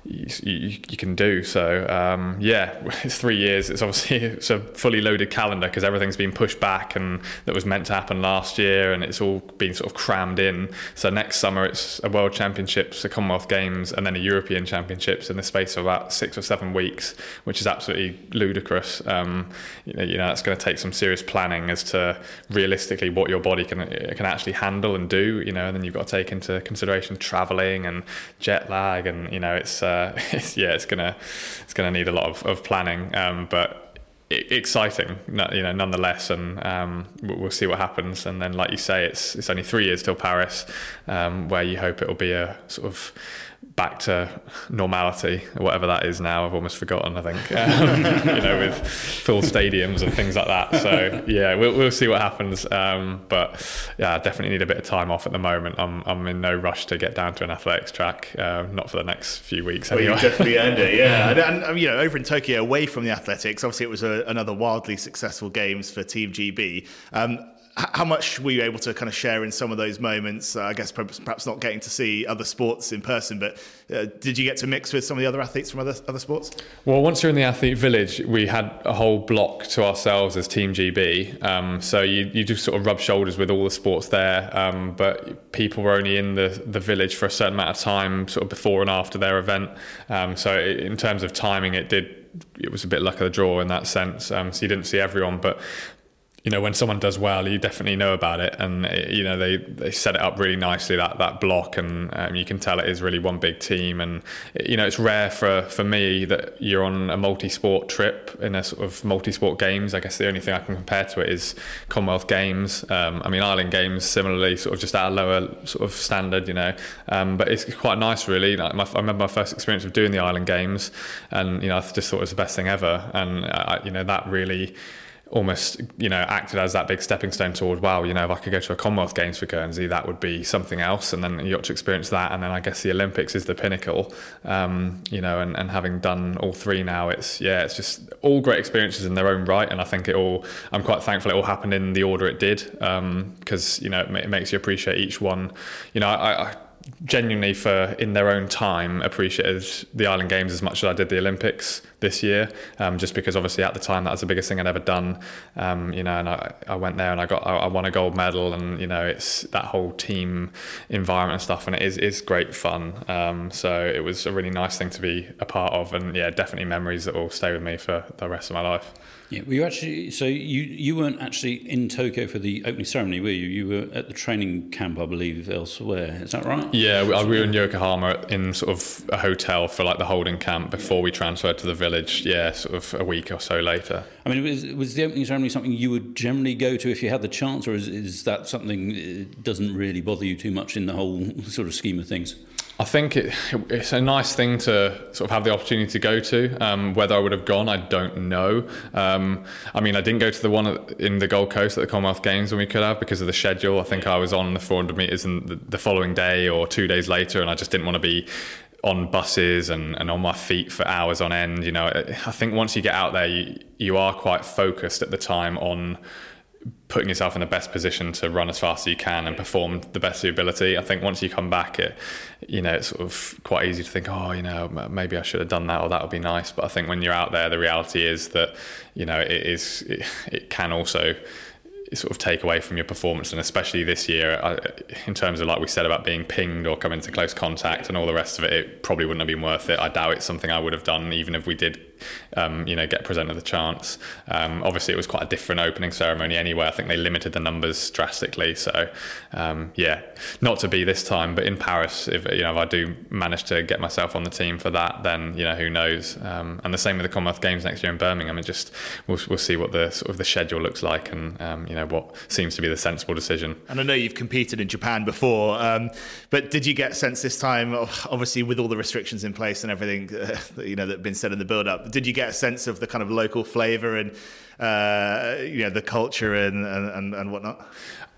you, you, you, can do. So um, yeah, it's three years. It's obviously it's a fully loaded calendar because everything's been pushed back and that was meant to happen last year, and it's all been sort of crammed in. So next summer it's a World Championships, a Commonwealth Games, and then a European Championships in the space of about six or seven weeks, which is absolutely ludicrous. Um, you know, you know that's going to take some serious planning as to realistically what your body can can actually handle and do. You know, and then you've got to take into consideration traveling and jet lag, and you know it's uh, it's, yeah, it's gonna it's gonna need a lot of, of planning. Um, but exciting, you know, nonetheless, and um, we'll see what happens. And then, like you say, it's it's only three years till Paris, um, where you hope it will be a sort of back to normality, whatever that is now. I've almost forgotten. I think um, you know with full stadiums and things like that. So yeah, we'll we'll see what happens. Um, but yeah, I definitely need a bit of time off at the moment. I'm I'm in no rush to get down to an athletics track. Uh, not for the next few weeks. Anyway. Well, you definitely earned it. Yeah, and, and, you know over in Tokyo, away from the athletics, obviously it was a, another wildly successful games for Team GB. Um, how much were you able to kind of share in some of those moments? Uh, I guess perhaps not getting to see other sports in person, but uh, did you get to mix with some of the other athletes from other other sports? Well, once you're in the athlete village, we had a whole block to ourselves as Team GB. Um, so you, you just sort of rub shoulders with all the sports there, um, but people were only in the, the village for a certain amount of time, sort of before and after their event. Um, so in terms of timing, it did it was a bit luck of the draw in that sense. Um, so you didn't see everyone, but you know when someone does well you definitely know about it. And it, you know they they set it up really nicely that that block. And um, you can tell it is really one big team. And you know it's rare for for me that you're on a multi-sport trip in a sort of multi-sport games. I guess the only thing I can compare to it is Commonwealth Games. Um, I mean Island Games similarly sort of just at a lower sort of standard you know. Um, but it's quite nice really. Like my, I remember my first experience of doing the Island Games. And you know I just thought it was the best thing ever. And I, you know that really almost you know acted as that big stepping stone toward wow you know if I could go to a Commonwealth Games for Guernsey that would be something else. And then you got to experience that and then I guess the Olympics is the pinnacle um, you know and, and having done all three now it's yeah it's just all great experiences in their own right and I think it all I'm quite thankful it all happened in the order it did because um, you know it, it, makes you appreciate each one. You know I, I genuinely for in their own time appreciated the Island Games as much as I did the Olympics this year um, just because obviously at the time that was the biggest thing I'd ever done um, you know and I, I went there and I got I, won a gold medal and you know it's that whole team environment and stuff and it is, is great fun um, so it was a really nice thing to be a part of and yeah definitely memories that will stay with me for the rest of my life yeah, were you actually? So you you weren't actually in Tokyo for the opening ceremony, were you? You were at the training camp, I believe, elsewhere. Is that right? Yeah, we, we were in Yokohama in sort of a hotel for like the holding camp before we transferred to the village. Yeah, sort of a week or so later. I mean, was was the opening ceremony something you would generally go to if you had the chance, or is is that something that doesn't really bother you too much in the whole sort of scheme of things? I think it, it's a nice thing to sort of have the opportunity to go to. Um, whether I would have gone, I don't know. Um, I mean, I didn't go to the one in the Gold Coast at the Commonwealth Games when we could have because of the schedule. I think I was on the 400 metres in the following day or two days later, and I just didn't want to be on buses and, and on my feet for hours on end. You know, I think once you get out there, you, you are quite focused at the time on putting yourself in the best position to run as fast as you can and perform the best of your ability. I think once you come back, it you know it's sort of quite easy to think, oh, you know, maybe I should have done that or that would be nice. But I think when you're out there, the reality is that you know it is it, it can also sort of take away from your performance and especially this year uh, in terms of like we said about being pinged or coming to close contact and all the rest of it it probably wouldn't have been worth it. I doubt it's something I would have done even if we did um, you know, get presented the chance. Um, obviously, it was quite a different opening ceremony anyway. I think they limited the numbers drastically. So, um, yeah, not to be this time, but in Paris, if you know, if I do manage to get myself on the team for that, then you know, who knows? Um, and the same with the Commonwealth Games next year in Birmingham. It just we'll, we'll see what the sort of the schedule looks like, and um, you know what seems to be the sensible decision. And I know you've competed in Japan before, um, but did you get sense this time, obviously with all the restrictions in place and everything, uh, you know, that been said in the build-up, did you get a sense of the kind of local flavour and uh, you know the culture and, and, and whatnot?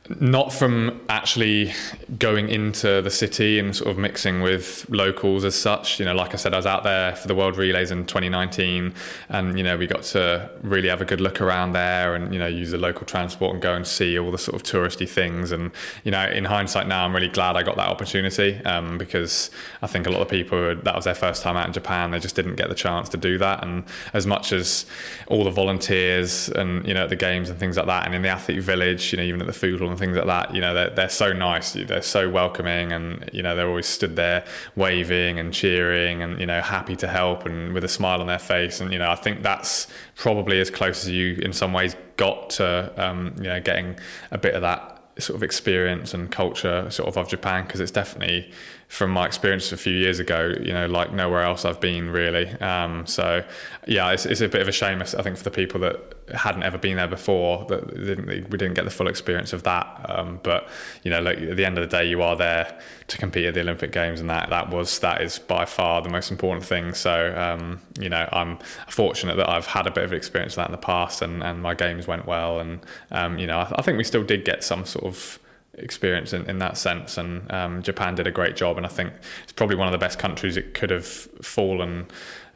Not from actually going into the city and sort of mixing with locals as such. You know, like I said, I was out there for the World Relays in 2019, and you know, we got to really have a good look around there, and you know, use the local transport and go and see all the sort of touristy things. And you know, in hindsight now, I'm really glad I got that opportunity um, because I think a lot of people that was their first time out in Japan, they just didn't get the chance to do that. And as much as all the volunteers and you know, at the games and things like that, and in the athlete village, you know, even at the food hall and things like that. You know, they're, they're so nice. They're so welcoming, and you know, they're always stood there waving and cheering, and you know, happy to help and with a smile on their face. And you know, I think that's probably as close as you, in some ways, got to um, you know getting a bit of that sort of experience and culture sort of of Japan because it's definitely from my experience a few years ago, you know, like nowhere else I've been really. Um, so yeah, it's, it's, a bit of a shame, I think, for the people that hadn't ever been there before that didn't, we didn't get the full experience of that. Um, but you know, like at the end of the day, you are there to compete at the Olympic Games, and that that was that is by far the most important thing. So um, you know, I'm fortunate that I've had a bit of experience of that in the past, and, and my games went well, and um, you know, I, I think we still did get some sort of experience in, in that sense. And um, Japan did a great job, and I think it's probably one of the best countries it could have fallen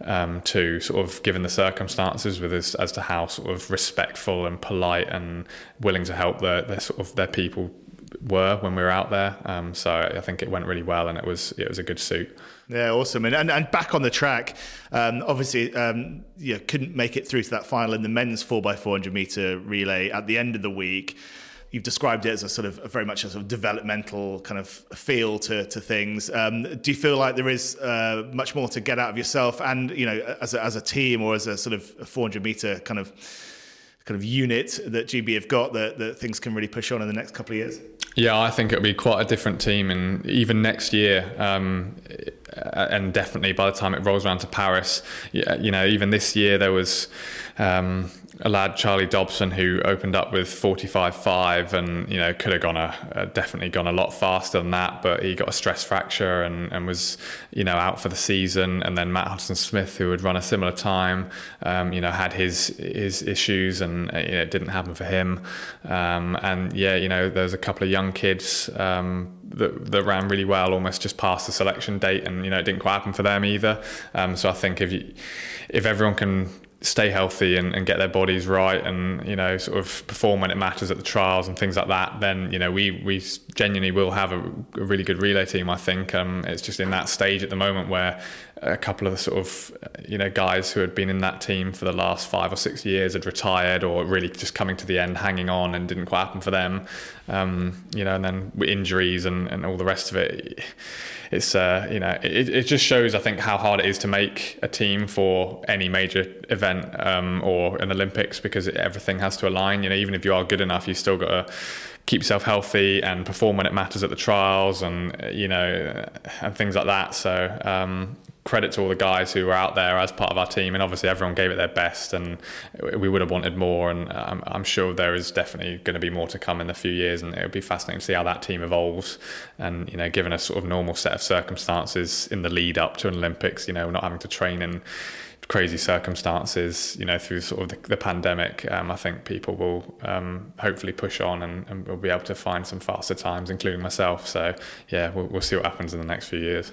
um, to, sort of given the circumstances, with as, as to how sort of respectful and polite and willing to help their, their sort of their people were when we were out there. Um, so I think it went really well, and it was it was a good suit. Yeah, awesome. And and, and back on the track, um, obviously, um, yeah, couldn't make it through to that final in the men's four x four hundred meter relay at the end of the week you've described it as a sort of a very much a sort of developmental kind of feel to, to things. Um, do you feel like there is uh, much more to get out of yourself and, you know, as a, as a team or as a sort of 400 meter kind of kind of unit that GB have got that, that things can really push on in the next couple of years? Yeah, I think it'll be quite a different team, and even next year, um, and definitely by the time it rolls around to Paris, you know, even this year there was um, a lad Charlie Dobson who opened up with 45.5 and you know could have gone a definitely gone a lot faster than that but he got a stress fracture and, and was you know out for the season. And then Matt Hudson Smith who had run a similar time um, you know had his his issues and uh, you know, it didn't happen for him. Um, and yeah you know there's a couple of young kids um, that, that ran really well almost just past the selection date and you know it didn't quite happen for them either. Um, so I think if you if everyone can stay healthy and, and, get their bodies right and you know sort of perform when it matters at the trials and things like that then you know we we genuinely will have a, a really good relay team I think. Um, it's just in that stage at the moment where a couple of the sort of you know guys who had been in that team for the last five or six years had retired or really just coming to the end hanging on and didn't quite happen for them um, you know and then injuries and, and all the rest of it it's uh, you know it, it just shows I think how hard it is to make a team for any major event um, or an Olympics because everything has to align. You know, even if you are good enough, you still got to keep yourself healthy and perform when it matters at the trials and you know and things like that. So um, credit to all the guys who were out there as part of our team, and obviously everyone gave it their best, and we would have wanted more. And I'm, I'm sure there is definitely going to be more to come in a few years, and it'll be fascinating to see how that team evolves. And you know, given a sort of normal set of circumstances in the lead up to an Olympics, you know, not having to train in crazy circumstances, you know, through sort of the, the pandemic, um, I think people will um, hopefully push on and, and we'll be able to find some faster times, including myself. So, yeah, we'll, we'll see what happens in the next few years.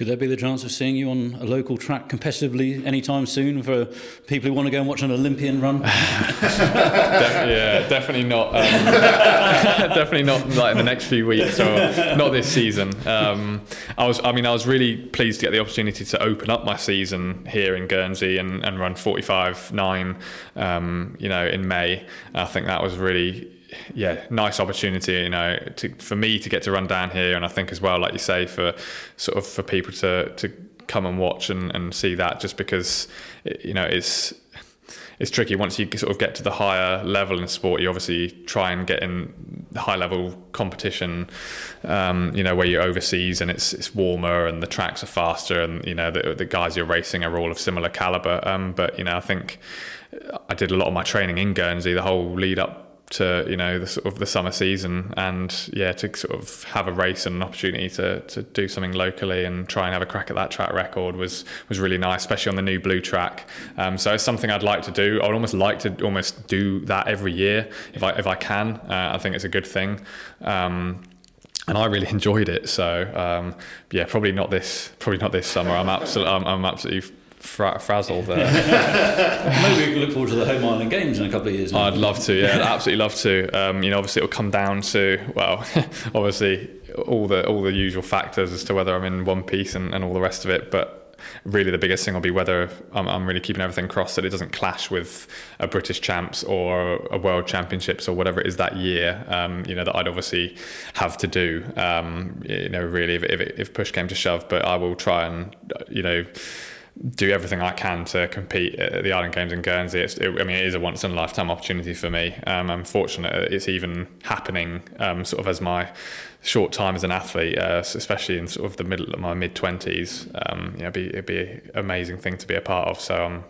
Could there be the chance of seeing you on a local track competitively anytime soon for people who want to go and watch an Olympian run? De- yeah, definitely not. Um, definitely not like in the next few weeks or not this season. Um, I was, I mean, I was really pleased to get the opportunity to open up my season here in Guernsey and, and run 45.9, um, you know, in May. I think that was really yeah, nice opportunity, you know, to, for me to get to run down here, and I think as well, like you say, for sort of for people to to come and watch and, and see that just because you know it's it's tricky once you sort of get to the higher level in sport. You obviously try and get in high level competition, um, you know, where you're overseas and it's it's warmer and the tracks are faster and you know the, the guys you're racing are all of similar caliber. Um, but you know, I think I did a lot of my training in Guernsey the whole lead up to you know the sort of the summer season and yeah to sort of have a race and an opportunity to to do something locally and try and have a crack at that track record was was really nice especially on the new blue track um, so it's something I'd like to do I'd almost like to almost do that every year if I if I can uh, I think it's a good thing um, and I really enjoyed it. So um, yeah, probably not this. Probably not this summer. I'm absolutely. I'm, I'm absolutely fra- frazzled there. Maybe we can look forward to the home island games in a couple of years. Now. I'd love to, yeah, I'd absolutely love to. Um, you know, obviously it'll come down to well, obviously all the all the usual factors as to whether I'm in one piece and, and all the rest of it, but. Really, the biggest thing will be whether I'm, I'm really keeping everything crossed that it doesn't clash with a British champs or a World Championships or whatever it is that year. Um, you know that I'd obviously have to do. Um, you know, really, if, if, if push came to shove, but I will try and you know do everything I can to compete at the Island Games in Guernsey. It's, it, I mean, it is a once in a lifetime opportunity for me. Um, I'm fortunate it's even happening um, sort of as my short time as an athlete, uh, especially in sort of the middle of my mid twenties. Um, it'd be, it'd be an amazing thing to be a part of. So, um,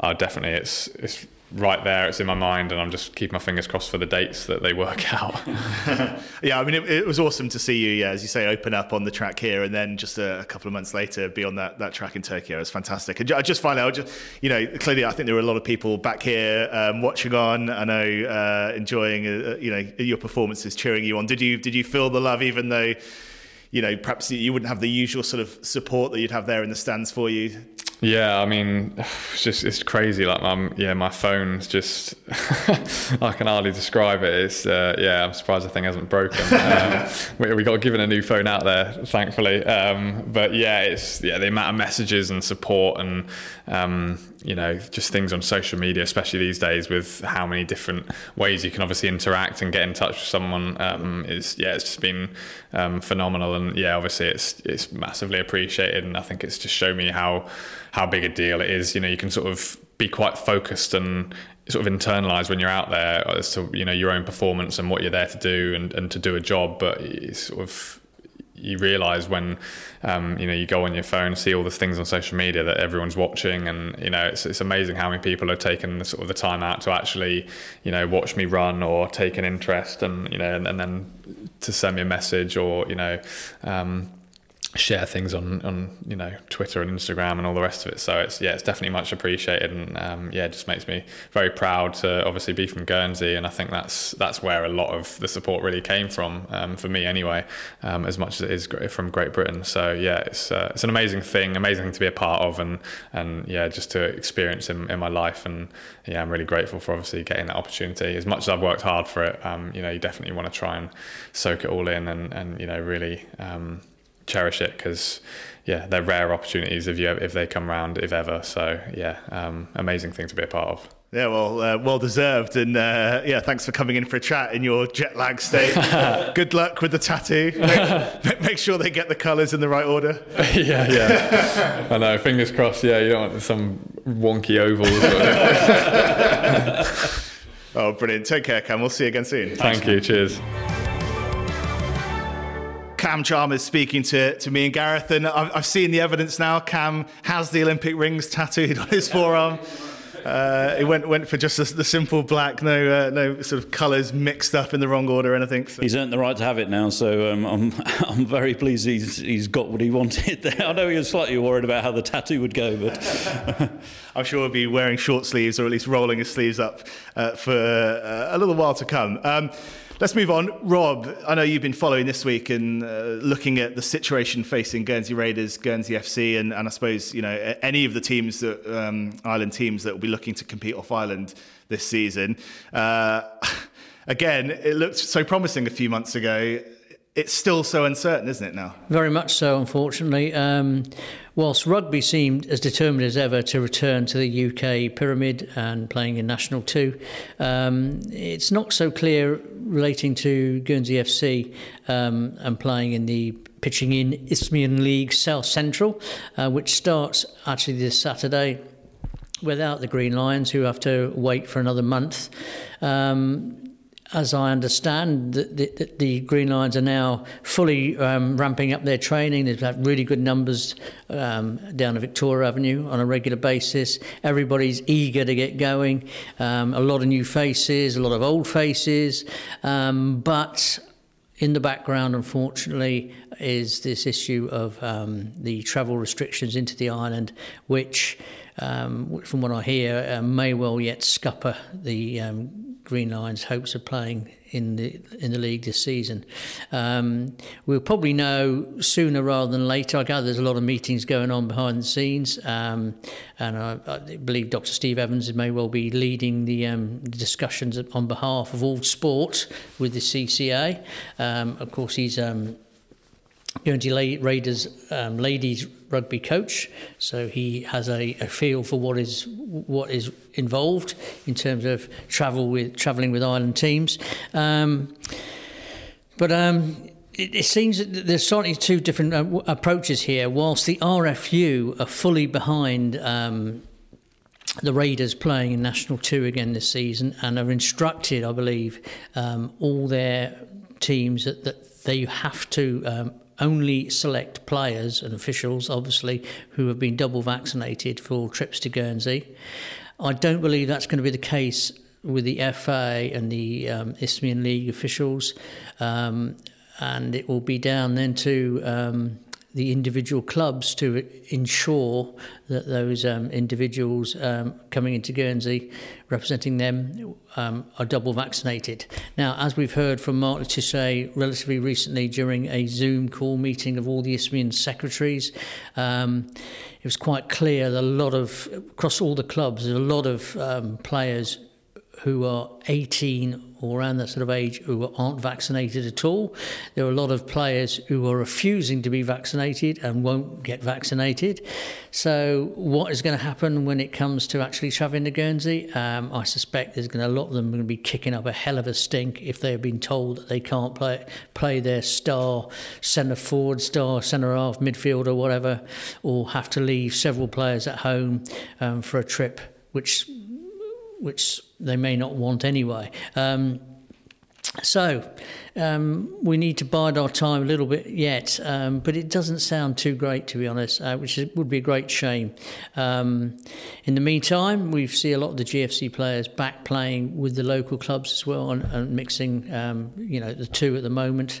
uh, definitely, it's it's right there. It's in my mind, and I'm just keeping my fingers crossed for the dates that they work out. yeah, I mean, it, it, was awesome to see you, yeah, as you say, open up on the track here, and then just a, a couple of months later be on that, that track in Tokyo. It was fantastic. And I just find out, just you know, clearly, I think there were a lot of people back here um, watching on. I know, uh, enjoying, uh, you know, your performances, cheering you on. Did you did you feel the love, even though? You know, perhaps you wouldn't have the usual sort of support that you'd have there in the stands for you. Yeah, I mean, it's just it's crazy. Like, um, yeah, my phone's just I can hardly describe it. It's uh, yeah, I'm surprised the thing hasn't broken. Um, we, we, got given a new phone out there, thankfully. Um, but yeah, it's yeah the amount of messages and support and um, you know just things on social media, especially these days with how many different ways you can obviously interact and get in touch with someone. Um, is yeah, it's just been um, phenomenal. And yeah, obviously it's it's massively appreciated. And I think it's just shown me how how big a deal it is. You know, you can sort of be quite focused and sort of internalize when you're out there as to you know your own performance and what you're there to do and, and to do a job but it's sort of you realize when um, you know you go on your phone see all the things on social media that everyone's watching and you know it's, it's amazing how many people are taking the, sort of the time out to actually you know watch me run or take an interest and you know and, and then to send me a message or you know um, share things on on you know Twitter and Instagram and all the rest of it. So it's yeah, it's definitely much appreciated, and um, yeah, it just makes me very proud to obviously be from Guernsey, and I think that's that's where a lot of the support really came from um, for me anyway, um, as much as it is from Great Britain. So yeah, it's uh, it's an amazing thing, amazing thing to be a part of, and and yeah, just to experience in, in my life, and yeah, I'm really grateful for obviously getting that opportunity. As much as I've worked hard for it, um, you know, you definitely want to try and soak it all in, and and you know really. Cherish it because yeah, they're rare opportunities if you if they come around if ever. So yeah, um, amazing thing to be a part of. Yeah, well, uh, well deserved, and uh, yeah, thanks for coming in for a chat in your jet lag state. Good luck with the tattoo. Make, make, sure they get the colours in the right order. yeah, yeah. I know. Fingers crossed. Yeah, you don't want some wonky ovals. oh, brilliant! Take care, Cam. We'll see you again soon. Thank Thanks, you. Cheers. Cam Chalmers speaking to, to me and Gareth, and I've, I've seen the evidence now. Cam has the Olympic rings tattooed on his forearm. Uh, it went went for just the simple black, no uh, no sort of colours mixed up in the wrong order or anything. So. He's earned the right to have it now, so um, I'm I'm very pleased he's he's got what he wanted there. I know he was slightly worried about how the tattoo would go, but I'm sure he'll be wearing short sleeves or at least rolling his sleeves up uh, for uh, a little while to come. Um, Let's move on. Rob, I know you've been following this week and uh, looking at the situation facing Guernsey Raiders, Guernsey FC, and, and I suppose you know any of the teams that um, island teams that will be looking to compete off island this season. Uh, again, it looked so promising a few months ago. It's still so uncertain, isn't it now? Very much so, unfortunately. Um, whilst rugby seemed as determined as ever to return to the UK pyramid and playing in National 2, um, it's not so clear relating to Guernsey FC um, and playing in the pitching in Isthmian League South Central, uh, which starts actually this Saturday without the Green Lions, who have to wait for another month. Um, as I understand, the, the, the, Green Lions are now fully um, ramping up their training. They've had really good numbers um, down at Victoria Avenue on a regular basis. Everybody's eager to get going. Um, a lot of new faces, a lot of old faces, um, but in the background, unfortunately, is this issue of um, the travel restrictions into the island, which, um, from what I hear, uh, may well yet scupper the Green Lions' hopes of playing in the in the league this season. Um, we'll probably know sooner rather than later. I gather there's a lot of meetings going on behind the scenes, um, and I, I, believe Dr. Steve Evans may well be leading the um, discussions on behalf of all sport with the CCA. Um, of course, he's Guernsey Raiders um, ladies rugby coach, so he has a, a, feel for what is what is involved in terms of travel with travelling with island teams. Um, but um, it, it, seems that there's slightly two different uh, approaches here. Whilst the RFU are fully behind. Um, the Raiders playing in National 2 again this season and are instructed, I believe, um, all their teams that, that they have to um, only select players and officials, obviously, who have been double vaccinated for trips to Guernsey. I don't believe that's going to be the case with the FA and the um, Isthmian League officials, um, and it will be down then to um, the individual clubs to ensure that those um, individuals um, coming into Guernsey, representing them, um, are double vaccinated. Now, as we've heard from Mark Le Tissier relatively recently during a Zoom call meeting of all the Isthmian secretaries, um, it was quite clear that a lot of, across all the clubs, a lot of um, players who are 18 or around that sort of age who aren't vaccinated at all. There are a lot of players who are refusing to be vaccinated and won't get vaccinated. So, what is going to happen when it comes to actually travelling to Guernsey? Um, I suspect there's going to, a lot of them going to be kicking up a hell of a stink if they have been told that they can't play play their star centre forward, star centre half, midfield, or whatever, or have to leave several players at home um, for a trip, which which they may not want anyway. Um, so um, we need to bide our time a little bit yet, um, but it doesn't sound too great to be honest, uh, which is, would be a great shame. Um, in the meantime, we see a lot of the GFC players back playing with the local clubs as well and, and mixing, um, you know, the two at the moment.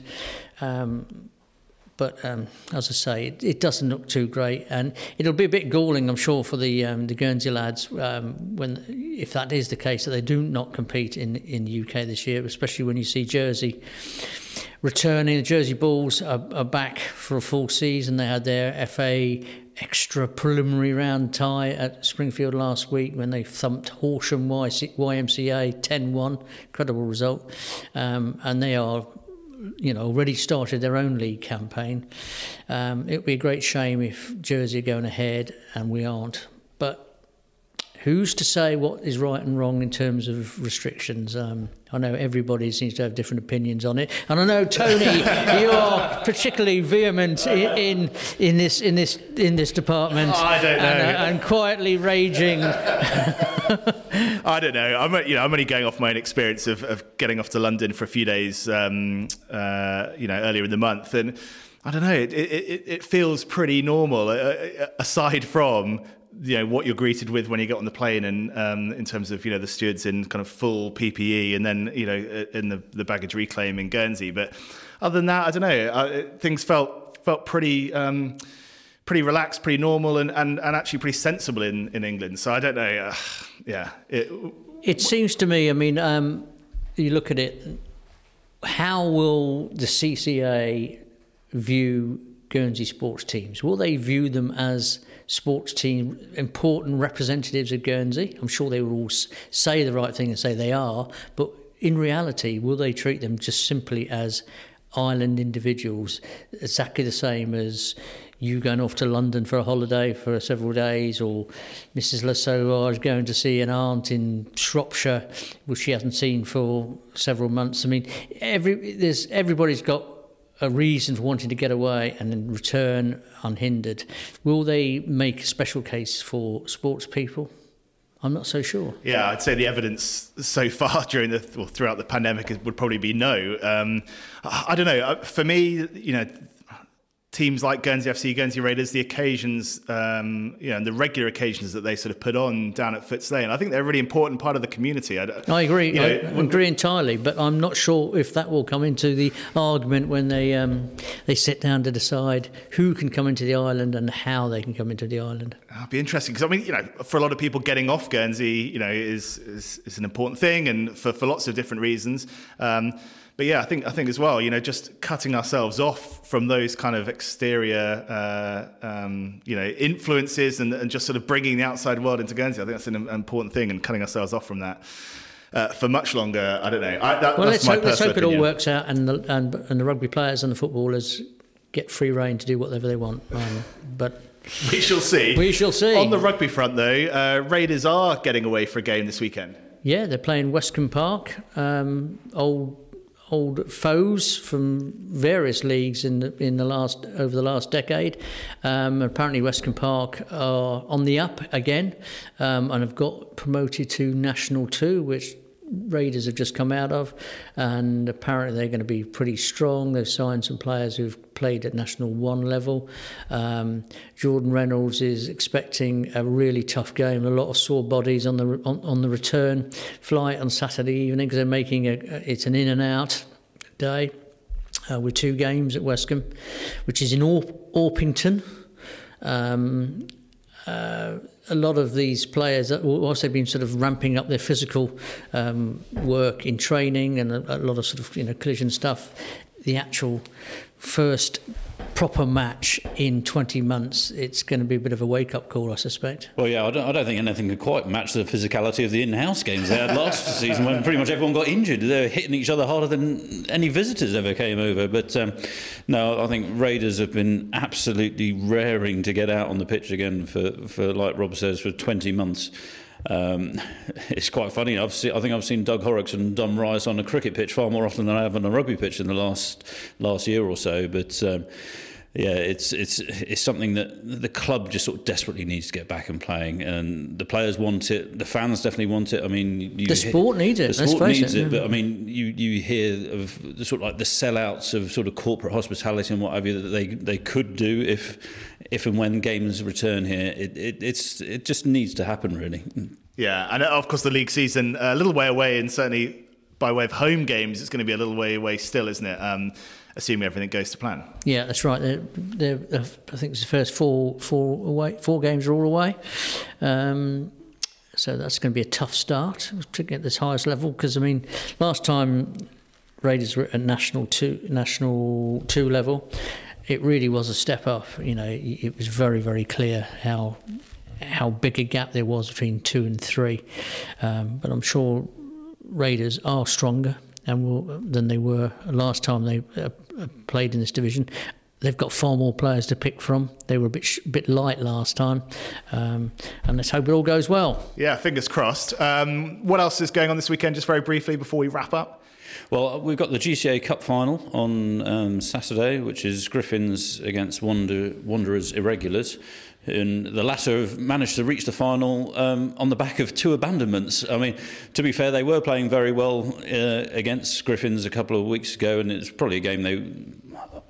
But um, as I say, it, it, doesn't look too great, and it'll be a bit galling, I'm sure, for the um, the Guernsey lads um, when, if that is the case, that they do not compete in in the UK this year, especially when you see Jersey returning. The Jersey Bulls are, are back for a full season. They had their FA extra preliminary round tie at Springfield last week when they thumped Horsham YMCA 10-1, incredible result, um, and they are you know, already started their own league campaign. Um, it would be a great shame if Jersey are going ahead and we aren't. But who's to say what is right and wrong in terms of restrictions? Um, I know everybody seems to have different opinions on it, and I know Tony, you are particularly vehement in, in, in this in this in this department. Oh, I don't know, and, uh, and quietly raging. I don't know. I'm you know I'm only going off my own experience of, of getting off to London for a few days, um, uh, you know, earlier in the month, and I don't know. It, it, it feels pretty normal, uh, uh aside from you know what you're greeted with when you get on the plane and um, in terms of you know the stewards in kind of full PPE and then you know uh, in the, the baggage reclaim in Guernsey. But other than that I don't know. Uh, things felt felt pretty um, pretty relaxed pretty normal and, and, and actually pretty sensible in, in England. So I don't know. Uh, yeah it, it seems to me I mean um, you look at it how will the CCA view Guernsey sports teams? Will they view them as sports team, important representatives of Guernsey. I'm sure they will all say the right thing and say they are, but in reality, will they treat them just simply as island individuals, exactly the same as you going off to London for a holiday for several days, or Mrs. Le is going to see an aunt in Shropshire, which she hasn't seen for several months. I mean, every there's everybody's got a reason for wanting to get away and then return unhindered. Will they make a special case for sports people? I'm not so sure. Yeah, I'd say the evidence so far during the well, throughout the pandemic would probably be no. Um, I don't know. Uh, for me, you know, teams like Guernsey FC, Guernsey Raiders, the occasions, um, you know, the regular occasions that they sort of put on down at Footsay, and I think they're a really important part of the community. I, I agree. You know, I agree entirely, but I'm not sure if that will come into the argument when they um, they sit down to decide who can come into the island and how they can come into the island. It'll be interesting because I mean, you know, for a lot of people, getting off Guernsey, you know, is is, is an important thing, and for, for lots of different reasons. Um, but yeah, I think I think as well, you know, just cutting ourselves off from those kind of exterior, uh, um, you know, influences and, and, just sort of bringing the outside world into Guernsey. I think that's an important thing, and cutting ourselves off from that. Uh, for much longer, I don't know. I, that, well, let's hope, let's hope, it all works out, and the, and, and the rugby players and the footballers get free reign to do whatever they want. Um, but we shall see. We shall see. On the rugby front, though, uh, Raiders are getting away for a game this weekend. Yeah, they're playing Westcombe Park, um, old old foes from various leagues in the, in the last over the last decade. Um, apparently, Westcombe Park are on the up again, um, and have got promoted to National Two, which Raiders have just come out of, and apparently they're going to be pretty strong. They've signed some players who've played at National One level. Um, Jordan Reynolds is expecting a really tough game. A lot of sore bodies on the on, on the return flight on Saturday evening because they're making a it's an in and out day uh, with two games at Westcombe, which is in Orpington. Um, uh, a lot of these players whilst they've been sort of ramping up their physical um, work in training and a, a, lot of sort of you know collision stuff. The actual first proper match in 20 months, it's going to be a bit of a wake up call, I suspect. Well, yeah, I don't, I don't think anything could quite match the physicality of the in house games they had last season when pretty much everyone got injured. They were hitting each other harder than any visitors ever came over. But um, no, I think Raiders have been absolutely raring to get out on the pitch again for, for like Rob says, for 20 months. Um, it's quite funny. I've seen, I think I've seen Doug Horrocks and Dom Rice on a cricket pitch far more often than I have on a rugby pitch in the last last year or so. But um, yeah, it's it's it's something that the club just sort of desperately needs to get back and playing, and the players want it. The fans definitely want it. I mean, the sport needs it. The sport needs it, it, but I mean, you you hear of the sort of like the sellouts of sort of corporate hospitality and what have you that they they could do if if and when games return here. It, it it's it just needs to happen really. Yeah, and uh, of course the league season uh, a little way away, and certainly by way of home games, it's going to be a little way away still, isn't it? Um, assuming everything goes to plan. Yeah, that's right. They're, they're, I think it's the first four four away four games are all away. Um, so that's going to be a tough start to get this highest level because I mean, last time Raiders were at national two national two level, it really was a step up. You know, it was very very clear how how big a gap there was between two and three. Um, but I'm sure Raiders are stronger and will, than they were last time they uh, played in this division. They've got far more players to pick from. They were a bit sh- bit light last time, um, and let's hope it all goes well. Yeah, fingers crossed. Um, what else is going on this weekend? Just very briefly before we wrap up. Well, we've got the GCA Cup final on um, Saturday, which is Griffins against Wander- Wanderers Irregulars and the latter have managed to reach the final um, on the back of two abandonments. I mean, to be fair, they were playing very well uh, against Griffins a couple of weeks ago, and it's probably a game they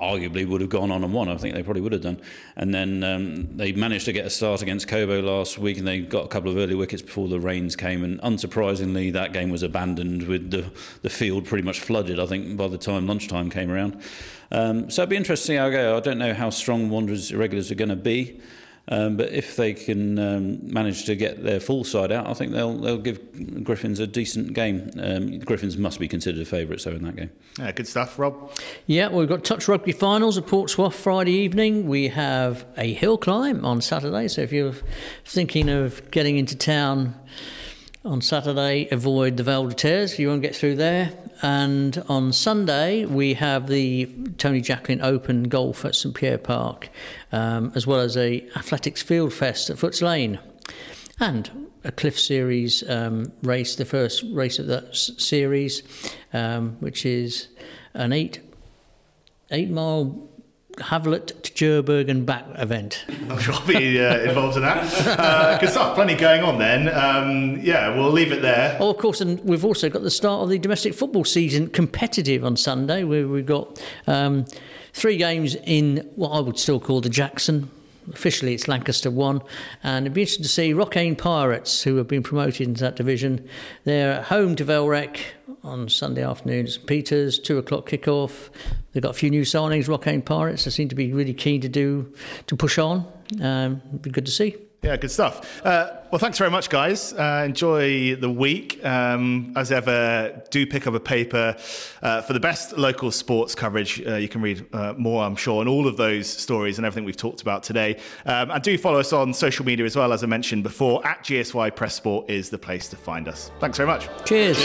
arguably would have gone on and won. I think they probably would have done. And then um, they managed to get a start against Cobo last week, and they got a couple of early wickets before the rains came. And unsurprisingly, that game was abandoned with the the field pretty much flooded. I think by the time lunchtime came around. Um, so it'd be interesting to see how it go. I don't know how strong Wanderers irregulars are going to be. Um, but if they can um, manage to get their full side out, I think they'll they'll give Griffins a decent game. Um, Griffins must be considered a favourite, so in that game. Yeah, good stuff, Rob. Yeah, well, we've got touch rugby finals at Portsmouth Friday evening. We have a hill climb on Saturday, so if you're thinking of getting into town on Saturday, avoid the Val de Terres. You won't get through there. And on Sunday we have the Tony Jacklin Open Golf at St Pierre Park, um, as well as a athletics field fest at Footes Lane, and a Cliff Series um, race, the first race of that s- series, um, which is an eight eight mile Havelet to Jerbourg and back event. I'm sure I'll be uh, involved in that. Uh, good stuff. Plenty going on then. Um, yeah, we'll leave it there. Oh, of course, and we've also got the start of the domestic football season competitive on Sunday, where we've got um, three games in what I would still call the Jackson. Officially, it's Lancaster 1. And it'd be interesting to see Rocquaine Pirates, who have been promoted into that division. They're at home to Vale Rec on Sunday afternoon at St Peters, 2 o'clock kick-off. They've got a few new signings, Rocquaine Pirates. They seem to be really keen to do to push on. Um, be good to see. Yeah, good stuff. Uh, well, thanks very much, guys. Uh, enjoy the week. Um, as ever, do pick up a paper uh, for the best local sports coverage. Uh, you can read uh, more, I'm sure, on all of those stories and everything we've talked about today. Um, and do follow us on social media as well, as I mentioned before. At GSY Press Sport is the place to find us. Thanks very much. Cheers.